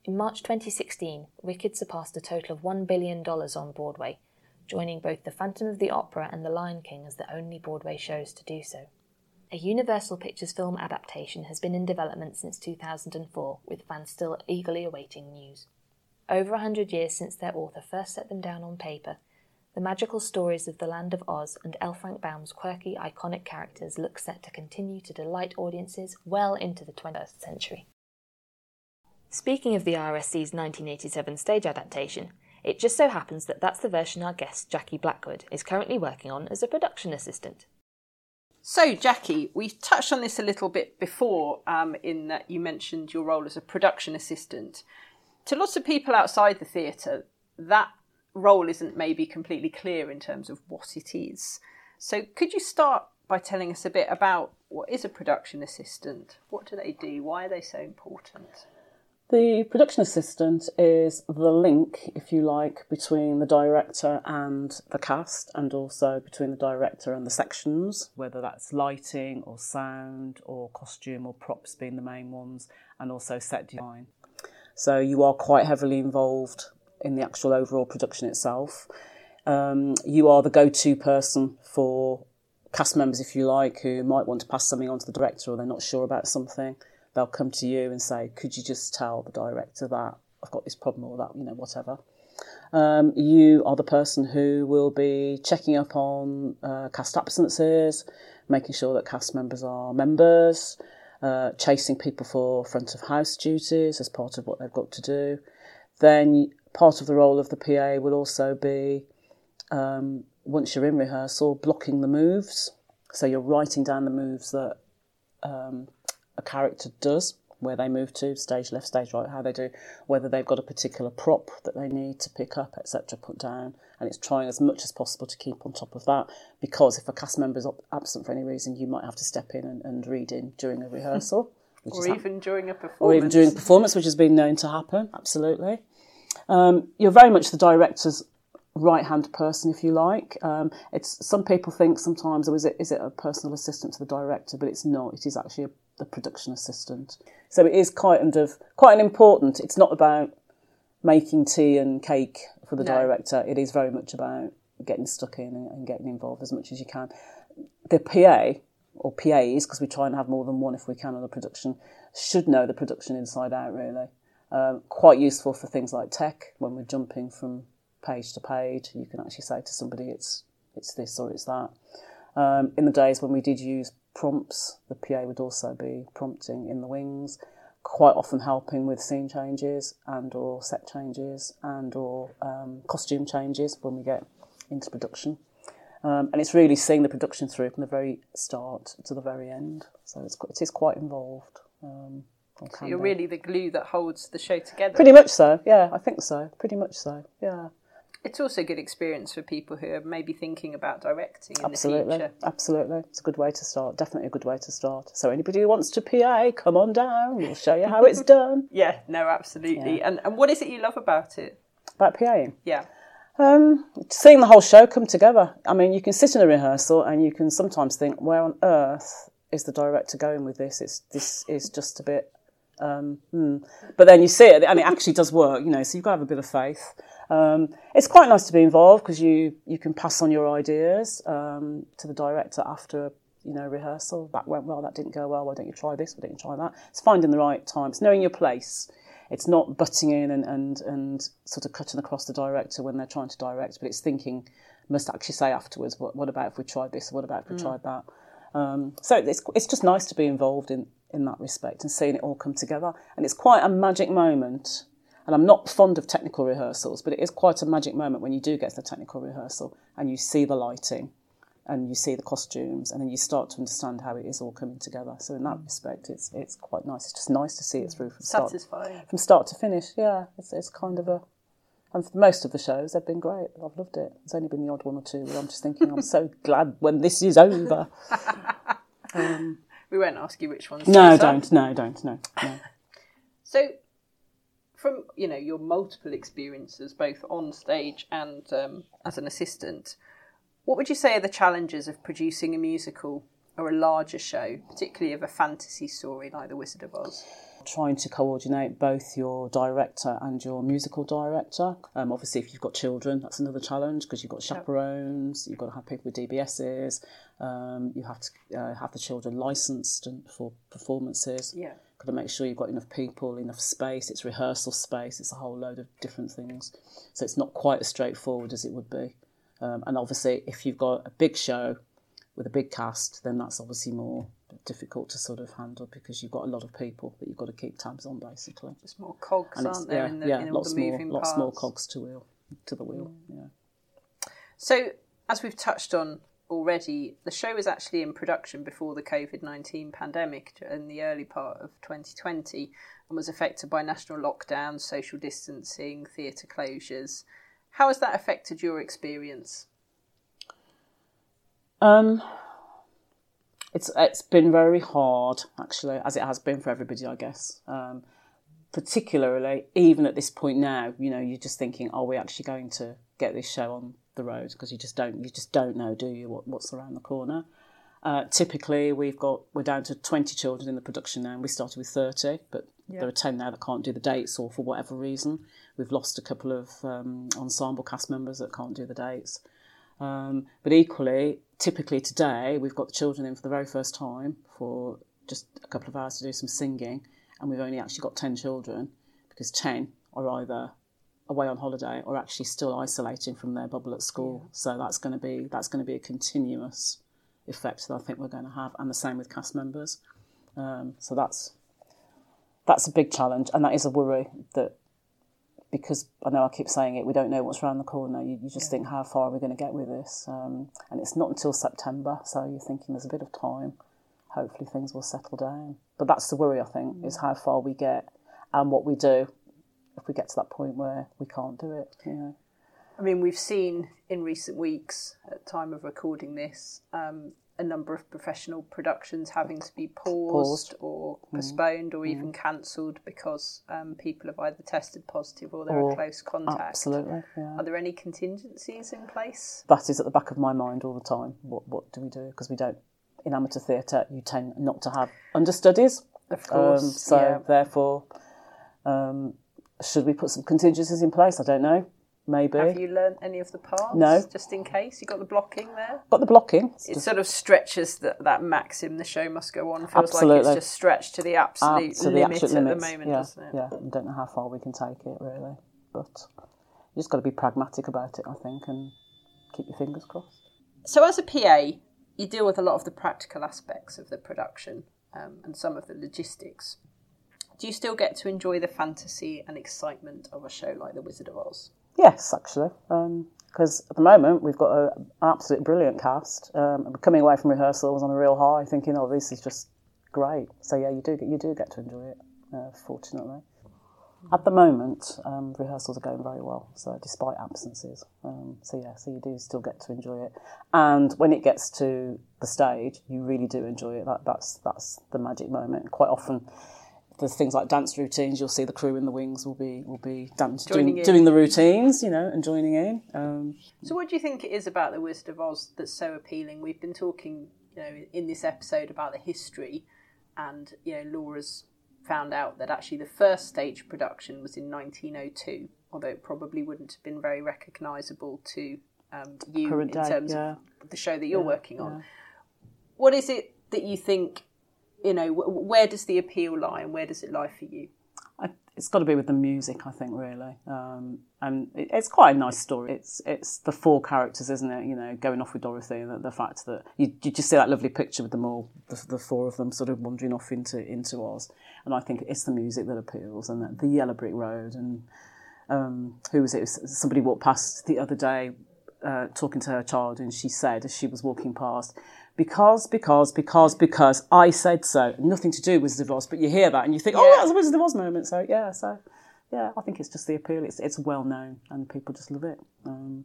In March 2016, Wicked surpassed a total of $1 billion on Broadway, joining both The Phantom of the Opera and The Lion King as the only Broadway shows to do so. A Universal Pictures film adaptation has been in development since 2004, with fans still eagerly awaiting news. Over a hundred years since their author first set them down on paper, the magical stories of the Land of Oz and L. Frank Baum's quirky, iconic characters look set to continue to delight audiences well into the 21st century. Speaking of the RSC's 1987 stage adaptation, it just so happens that that's the version our guest, Jackie Blackwood, is currently working on as a production assistant. So, Jackie, we've touched on this a little bit before um, in that you mentioned your role as a production assistant. To lots of people outside the theatre, that role isn't maybe completely clear in terms of what it is. So, could you start by telling us a bit about what is a production assistant? What do they do? Why are they so important? The production assistant is the link, if you like, between the director and the cast, and also between the director and the sections, whether that's lighting or sound or costume or props being the main ones, and also set design. So you are quite heavily involved in the actual overall production itself. Um, you are the go to person for cast members, if you like, who might want to pass something on to the director or they're not sure about something they'll come to you and say, "Could you just tell the director that I've got this problem or that, you know, whatever." Um, you are the person who will be checking up on uh, cast absences, making sure that cast members are members, uh, chasing people for front of house duties as part of what they've got to do. Then part of the role of the PA will also be, um, once you're in rehearsal, blocking the moves. So you're writing down the moves that um, a character does, where they move to, stage left, stage right, how they do, whether they've got a particular prop that they need to pick up, etc., put down. And it's trying as much as possible to keep on top of that because if a cast member is absent for any reason, you might have to step in and, and read in during a rehearsal. or even ha- during a performance. Or even during a performance, which has been known to happen, absolutely. Um, you're very much the director's right hand person, if you like. Um, it's some people think sometimes, oh, is it is it a personal assistant to the director? But it's not. It is actually a the production assistant. So it is quite kind of quite an important. It's not about making tea and cake for the No. director. It is very much about getting stuck in and, and getting involved as much as you can. The PA or PAs, because we try and have more than one if we can on the production, should know the production inside out. Really, um, quite useful for things like tech when we're jumping from page to page. You can actually say to somebody, "It's it's this or it's that." Um, in the days when we did use prompts, the PA would also be prompting in the wings, quite often helping with scene changes and or set changes and or um, costume changes when we get into production. Um, and it's really seeing the production through from the very start to the very end. So it's, it is quite involved. So you're really the glue that holds the show together. Pretty much so, yeah, I think so. Pretty much so, yeah. It's also a good experience for people who are maybe thinking about directing in Absolutely, the future. absolutely. It's a good way to start. Definitely a good way to start. So anybody who wants to PA, come on down. We'll show you how it's done. Yeah, no, absolutely. Yeah. And and what is it you love about it? About PAing. Yeah. Um, seeing the whole show come together. I mean, you can sit in a rehearsal and you can sometimes think, where on earth is the director going with this? It's this is just a bit. Um, hmm. But then you see it, and it actually does work. You know, so you've got to have a bit of faith. Um, it's quite nice to be involved because you you can pass on your ideas um, to the director after you know rehearsal. That went well. That didn't go well. Why don't you try this? Why don't you try that? It's finding the right time. It's knowing your place. It's not butting in and, and, and sort of cutting across the director when they're trying to direct, but it's thinking, must actually say afterwards, what, what about if we tried this? What about if we Mm. tried that? Um, so it's, it's just nice to be involved in, in that respect and seeing it all come together. And it's quite a magic moment. And I'm not fond of technical rehearsals, but it is quite a magic moment when you do get to the technical rehearsal and you see the lighting and you see the costumes and then you start to understand how it is all coming together. So in that respect, it's it's quite nice. It's just nice to see it through from start Satisfying. from start to finish. Yeah, it's it's kind of a. And for most of the shows, they've been great. I've loved it. There's only been the odd one or two where I'm just thinking, I'm so glad when this is over. Um, We won't ask you which ones. no, don't, no, don't, no, no. So, from you know your multiple experiences, both on stage and um, as an assistant, what would you say are the challenges of producing a musical or a larger show, particularly of a fantasy story like The Wizard of Oz? Trying to coordinate both your director and your musical director. Um, obviously, if you've got children, that's another challenge because you've got chaperones, you've got to have people with DBSs, um, you have to uh, have the children licensed for performances. Yeah. Got to make sure you've got enough people, enough space. It's rehearsal space. It's a whole load of different things. So it's not quite as straightforward as it would be. Um, and obviously, if you've got a big show with a big cast, then that's obviously more difficult to sort of handle because you've got a lot of people that you've got to keep tabs on, basically. Just more cogs, And aren't there, yeah, in, the, yeah, in all lots the more, moving lots more cogs to wheel to the wheel. Yeah. So, as we've touched on already, the show was actually in production before the COVID 19 pandemic in the early part of 2020 and was affected by national lockdowns, social distancing, theatre closures. How has that affected your experience? Um, it's it's been very hard actually, as it has been for everybody, I guess. Um, particularly, even at this point now, you know, you're just thinking, are we actually going to get this show on the road? Because you just don't, you just don't know, do you? What, what's around the corner? Uh, typically, we've got we're down to twenty children in the production now. and We started with thirty, but Yeah. there are ten now that can't do the dates, or for whatever reason, we've lost a couple of um, ensemble cast members that can't do the dates. Um, but equally, typically today, we've got the children in for the very first time for just a couple of hours to do some singing, and we've only actually got 10 children because 10 are either away on holiday or actually still isolating from their bubble at school. So that's going to be that's going to be a continuous effect that I think we're going to have, and the same with cast members. Um, so that's that's a big challenge, and that is a worry that because I know I keep saying it, we don't know what's around the corner. You, you just think, how far are we going to get with this? Um, and it's not until September, so you're thinking there's a bit of time. Hopefully, things will settle down. But that's the worry, I think, is how far we get and what we do if we get to that point where we can't do it. You know. I mean, we've seen in recent weeks, at time of recording this, um, a number of professional productions having to be paused, Paused. or Mm. postponed or Mm. even cancelled because um, people have either tested positive or they're Or- in close contact. Absolutely, yeah. Are there any contingencies in place? That is at the back of my mind all the time. What what do we do? Because we don't in amateur theatre, you tend not to have understudies. Of course, Um, so yeah. therefore, um, Should we put some contingencies in place? I don't know. Maybe. Have you learnt any of the parts? No. Just in case. You got the blocking there? Got the blocking. It sort of stretches the, that maxim, the show must go on. Feels like Absolutely. it's just stretched to the absolute to the limit absolute at limits. the moment, yeah, doesn't it? Yeah, I don't know how far we can take it really, but you just got to be pragmatic about it, I think, and keep your fingers crossed. So, as a PA, you deal with a lot of the practical aspects of the production um, and some of the logistics. Do you still get to enjoy the fantasy and excitement of a show like The Wizard of Oz? Yes, actually, because at the moment we've got an absolute brilliant cast. Um, coming away from rehearsals on a real high, thinking, "Oh, this is just great." So yeah, you do get you do get to enjoy it. Uh, fortunately, at the moment, um, rehearsals are going very well. So despite absences, um, so yeah, so you do still get to enjoy it. And when it gets to the stage, you really do enjoy it. That, that's that's the magic moment. Quite often. There's things like dance routines. You'll see the crew in the wings will be will be dance, doing, in. doing the routines, you know, and joining in. Um, So, what do you think it is about The Wizard of Oz that's so appealing? We've been talking, you know, in this episode about the history, and you know, Laura's found out that actually the first stage production was in 1902, although it probably wouldn't have been very recognisable to um, you Current in day, terms yeah. of the show that you're Yeah, working on. What is it that you think? You know, where does the appeal lie, and where does it lie for you? I, it's got to be with the music, I think, really. Um, and it, it's quite a nice story. It's it's the four characters, isn't it? You know, going off with Dorothy, and the, the fact that you, you just see that lovely picture with them all, the, the four of them, sort of wandering off into into Oz. And I think it's the music that appeals, and the, the Yellow Brick Road, and um, who was it? It was Somebody walked past the other day, uh, talking to her child, and she said as she was walking past. Because, because, because, because I said so. Nothing to do with of Oz, but you hear that and you think, oh, that was a Wizard of Oz moment. So yeah, so yeah, I think it's just the appeal. It's it's well known and people just love it. Um,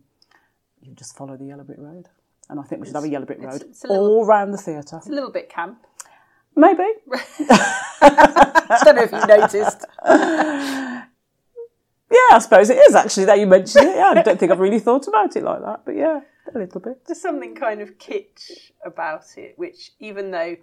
you just follow the Yellow Brick Road, and I think we should have a Yellow Brick It's- Road it's a little- all round the theatre. It's a little bit camp. Maybe. I don't know if you noticed. Yeah, I suppose it is actually. That you mentioned it. Yeah, I don't think I've really thought about it like that, but yeah, a little bit. There's something kind of kitsch about it, which even though,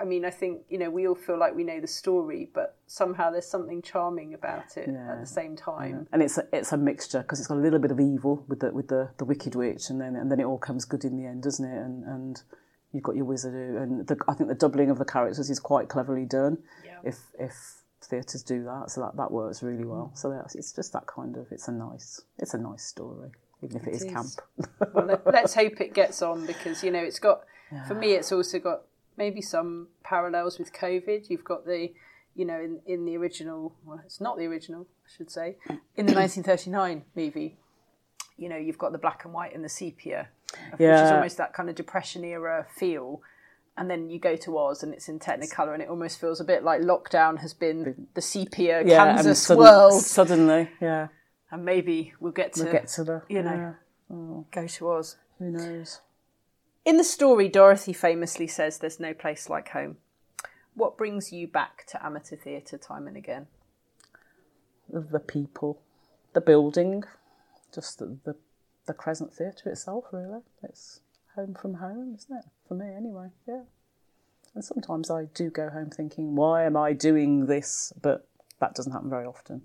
I mean, I think you know we all feel like we know the story, but somehow there's something charming about it at the same time. and it's a, it's a mixture because it's got a little bit of evil with the with the, the wicked witch, and then and then it all comes good in the end, doesn't it? And and you've got your wizard, who, and the, I think the doubling of the characters is quite cleverly done. If if theatres do that, so that, that works really well. So that's, it's just that kind of it's a nice it's a nice story, even if it It is, is. camp. well, let, let's hope it gets on because you know it's got. For me, it's also got maybe some parallels with COVID. You've got the, you know, in in the original. Well, it's not the original, I should say. In the 1939 movie, you know, you've got the black and white and the sepia, which is almost that kind of depression era feel. And then you go to Oz and it's in Technicolor, and it almost feels a bit like lockdown has been the sepia yeah, Kansas sudden- world. suddenly, yeah. And maybe we'll get to We'll get to the you know yeah. Oh, go to Oz. who knows? In the story, Dorothy famously says there's no place like home. What brings you back to amateur theatre time and again? the people, the building, just the the, the Crescent Theatre itself. Really, it's home from home, isn't it? For me, anyway. Yeah. And sometimes I do go home thinking, why am I doing this? But that doesn't happen very often.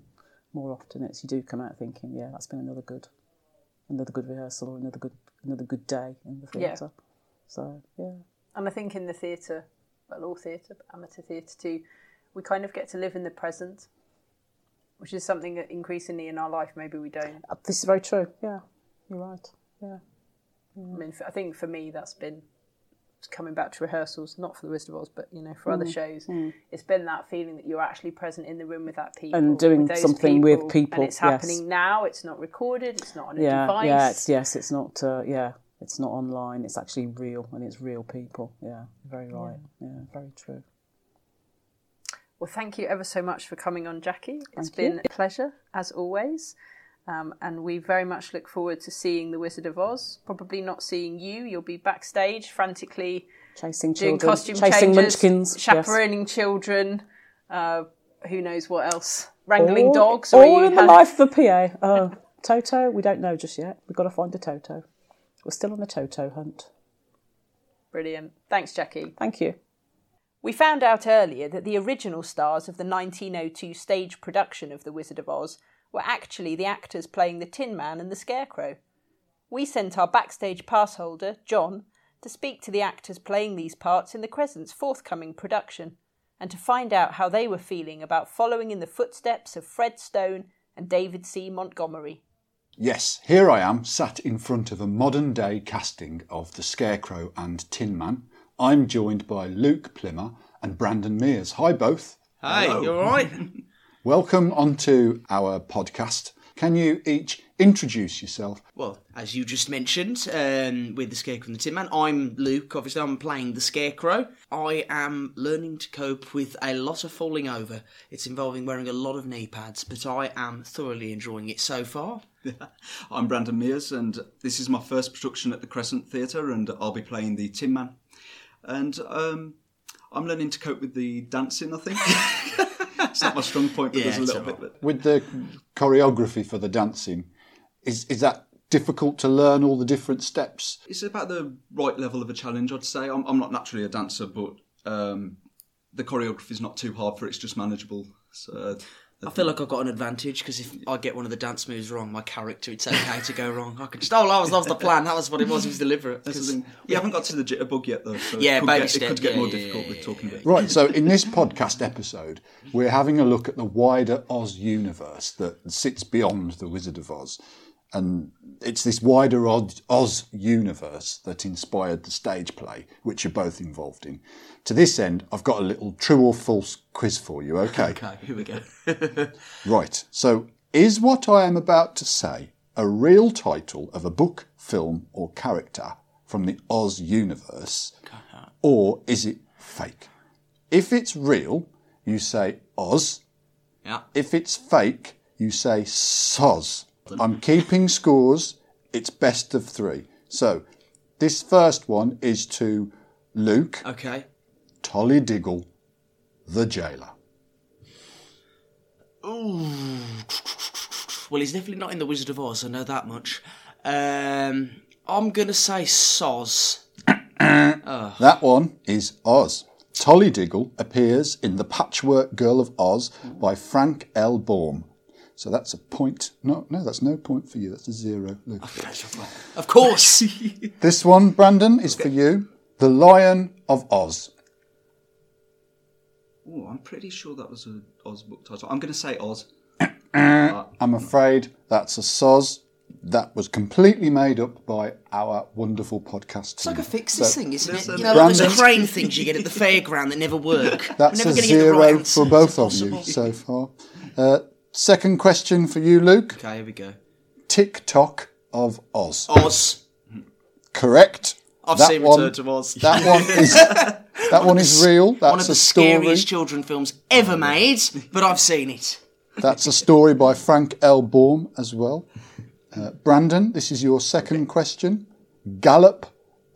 More often, it's you do come out thinking, yeah, that's been another good, another good rehearsal or another good, another good day in the theatre. Yeah. So yeah. And I think in the theatre, well, all theatre, but amateur theatre too, we kind of get to live in the present, which is something that increasingly in our life maybe we don't. Uh, This is very true. Yeah, you're right. Yeah. I mean, I think for me that's been coming back to rehearsals, not for the Wizard of Oz, but you know, for other Mm, shows. mm. It's been that feeling that you're actually present in the room with that people And doing with something with people, and it's yes. happening now. It's not recorded. It's not on a yeah, device. yeah, it's, yes, it's not. Uh, yeah, it's not online. It's actually real, and it's real people. Yeah, very right. Yeah, very true. Well, thank you ever so much for coming on, Jackie. It's Thank you. been a pleasure, as always. Um, and we very much look forward to seeing The Wizard of Oz. Probably not seeing you. You'll be backstage frantically Chasing children, doing costume chasing changes, munchkins, yes. chaperoning children. Uh, who knows what else? Wrangling all, dogs. or All you in the life of a PA. Oh, Toto, we don't know just yet. We've got to find a Toto. We're still on the Toto hunt. Brilliant. Thanks, Jackie. Thank you. We found out earlier that the original stars of the 1902 stage production of The Wizard of Oz were actually the actors playing the Tin Man and the Scarecrow. We sent our backstage pass holder, John, to speak to the actors playing these parts in the Crescent's forthcoming production and to find out how they were feeling about following in the footsteps of Fred Stone and David C. Montgomery. Yes, here I am, sat in front of a modern day casting of The Scarecrow and Tin Man. I'm joined by Luke Plimmer and Brandon Mears. Hi, both. Hi, you all right? Welcome onto our podcast. Can you each introduce yourself? Well, as you just mentioned, um, with the Scarecrow and the Tin Man, I'm Luke. Obviously, I'm playing the Scarecrow. I am learning to cope with a lot of falling over. It's involving wearing a lot of knee pads, but I am thoroughly enjoying it so far. I'm Brandon Mears, and this is my first production at the Crescent Theatre, and I'll be playing the Tin Man. And um, I'm learning to cope with the dancing, I think. it's not my strong point, but Yeah, there's a little bit that With the choreography for the dancing, is, is that difficult to learn all the different steps? It's about the right level of a challenge, I'd say. I'm, I'm not naturally a dancer, but um, the choreography is not too hard for it. It's just manageable. So I feel like I've got an advantage because if I get one of the dance moves wrong, my character, it's okay to go wrong. I can just, oh, that was, that was the plan. That was what it was. It was deliberate. That's the 'Cause- thing. We haven't got to the jitterbug yet, though. So Yeah, it could baby get, step. It could get Yeah, more yeah, difficult yeah, with talking about. Right, so in this podcast episode, we're having a look at the wider Oz universe that sits beyond the Wizard of Oz. And it's this wider Oz, universe that inspired the stage play, which you're both involved in. To this end, I've got a little true or false quiz for you, okay? Okay, here we go. Right, so is what I am about to say a real title of a book, film, or character from the Oz universe, or is it fake? If it's real, you say Oz. Yeah. If it's fake, you say Soz. I'm keeping scores. It's best of three. So, this first one is to Luke, Okay. Tollydiggle, the jailer. Ooh. Well, he's definitely not in The Wizard of Oz, I know that much. Um, I'm going to say Soz. oh. That one is Oz. Tollydiggle appears in The Patchwork Girl of Oz by Frank L. Baum. So that's a point. No, no, that's no point for you. That's a zero. Luke. Of course. This one, Brandon, is for you. The Lion of Oz. Oh, I'm pretty sure that was a Oz book title. I'm going to say Oz. I'm afraid that's a soz. That was completely made up by our wonderful podcast It's like team. a fixes So- thing, isn't it? You know, like those Brandon- crane things you get at the fairground that never work. That's We're a never gonna get the zero right answer. for both of you so far. Uh, second question for you, Luke. Okay, here we go. Tik-Tok of Oz. Oz. Correct. I've That seen one- Return to Oz. That one is that one is real. That's One of a the story. scariest children films ever made, but I've seen it. That's a story by Frank L. Baum as well. Uh, Brandon, this is your second question. Gallop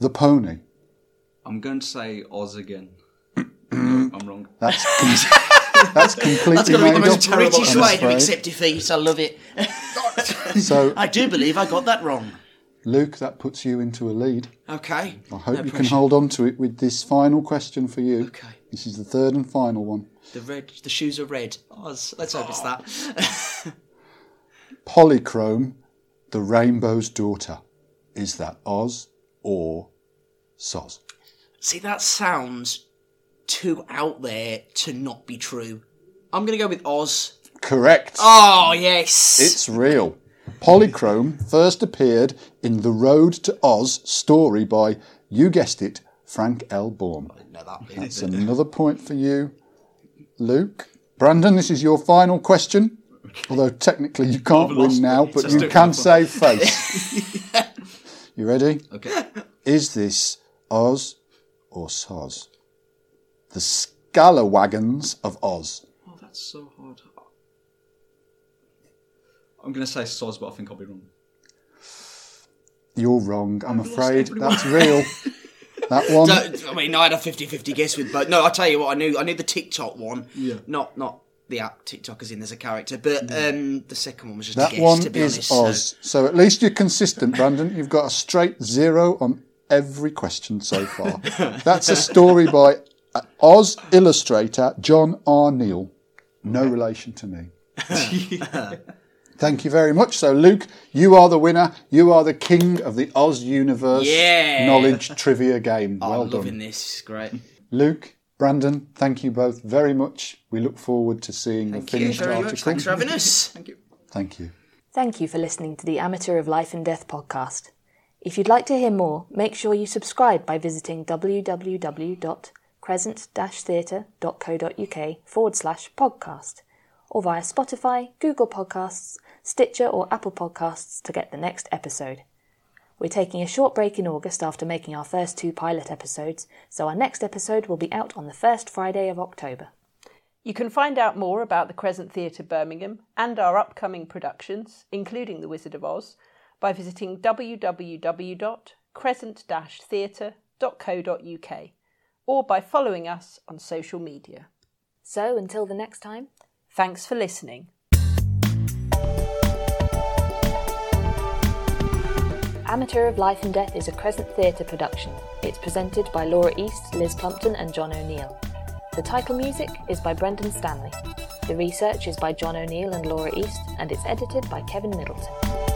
the pony. I'm going to say Oz again. no, I'm wrong. That's com- that's completely That's going to be the most British way to accept defeat. I love it. So, I do believe I got that wrong. Luke, that puts you into a lead. Okay. I hope No you can hold on to it with this final question for you. Okay. This is the third and final one. The red, the shoes are red. Oh, Oz. Let's hope it's that. Polychrome, the rainbow's daughter. Is that Oz or Soz? See, that sounds too out there to not be true. I'm going to go with Oz. Correct. Oh yes. It's real. Polychrome first appeared in The Road to Oz story by, you guessed it, Frank L. Baum. That That's another point for you, Luke. Brandon, this is your final question. Although technically you can't I've lost win now, but you can save face. you ready? Okay. Is this Oz or Soz? The Scalawagons of Oz. Oh, that's so hard. I'm going to say Soz, but I think I'll be wrong. You're wrong, I'm I've afraid. That's real. that one. Don't- I mean, I had a 50-50 guess with but No, I tell you what, I knew. I knew the TikTok one. Yeah. Not not the app TikTok as in there's a character, but um, the second one was just a That guess. one to be is honest, Oz. So. at least you're consistent, Brandon. You've got a straight zero on every question so far. That's a story by Oz illustrator John R. Neill. No relation to me. Thank you very much. So, Luke, you are the winner. You are the king of the Oz universe Yeah. knowledge trivia game. Oh, Well I'm loving this. Great. Luke, Brandon, thank you both very much. We look forward to seeing Thank the you finished very article. much. Thanks for having us. Thank you. Thank you. Thank you for listening to the Amateur of Life and Death podcast. If you'd like to hear more, make sure you subscribe by visiting www.crescent-theatre.co.uk forward slash podcast or via Spotify, Google Podcasts, Stitcher, or Apple Podcasts to get the next episode. We're taking a short break in August after making our first two pilot episodes, so our next episode will be out on the first Friday of October. You can find out more about the Crescent Theatre Birmingham and our upcoming productions, including The Wizard of Oz, by visiting www.crescent-theatre.co.uk or by following us on social media. So until the next time, thanks for listening. Amateur of Life and Death is a Crescent Theatre production. It's presented by Laura East, Liz Plumpton, and John O'Neill. The title music is by Brendan Stanley. The research is by John O'Neill and Laura East, and it's edited by Kevin Middleton.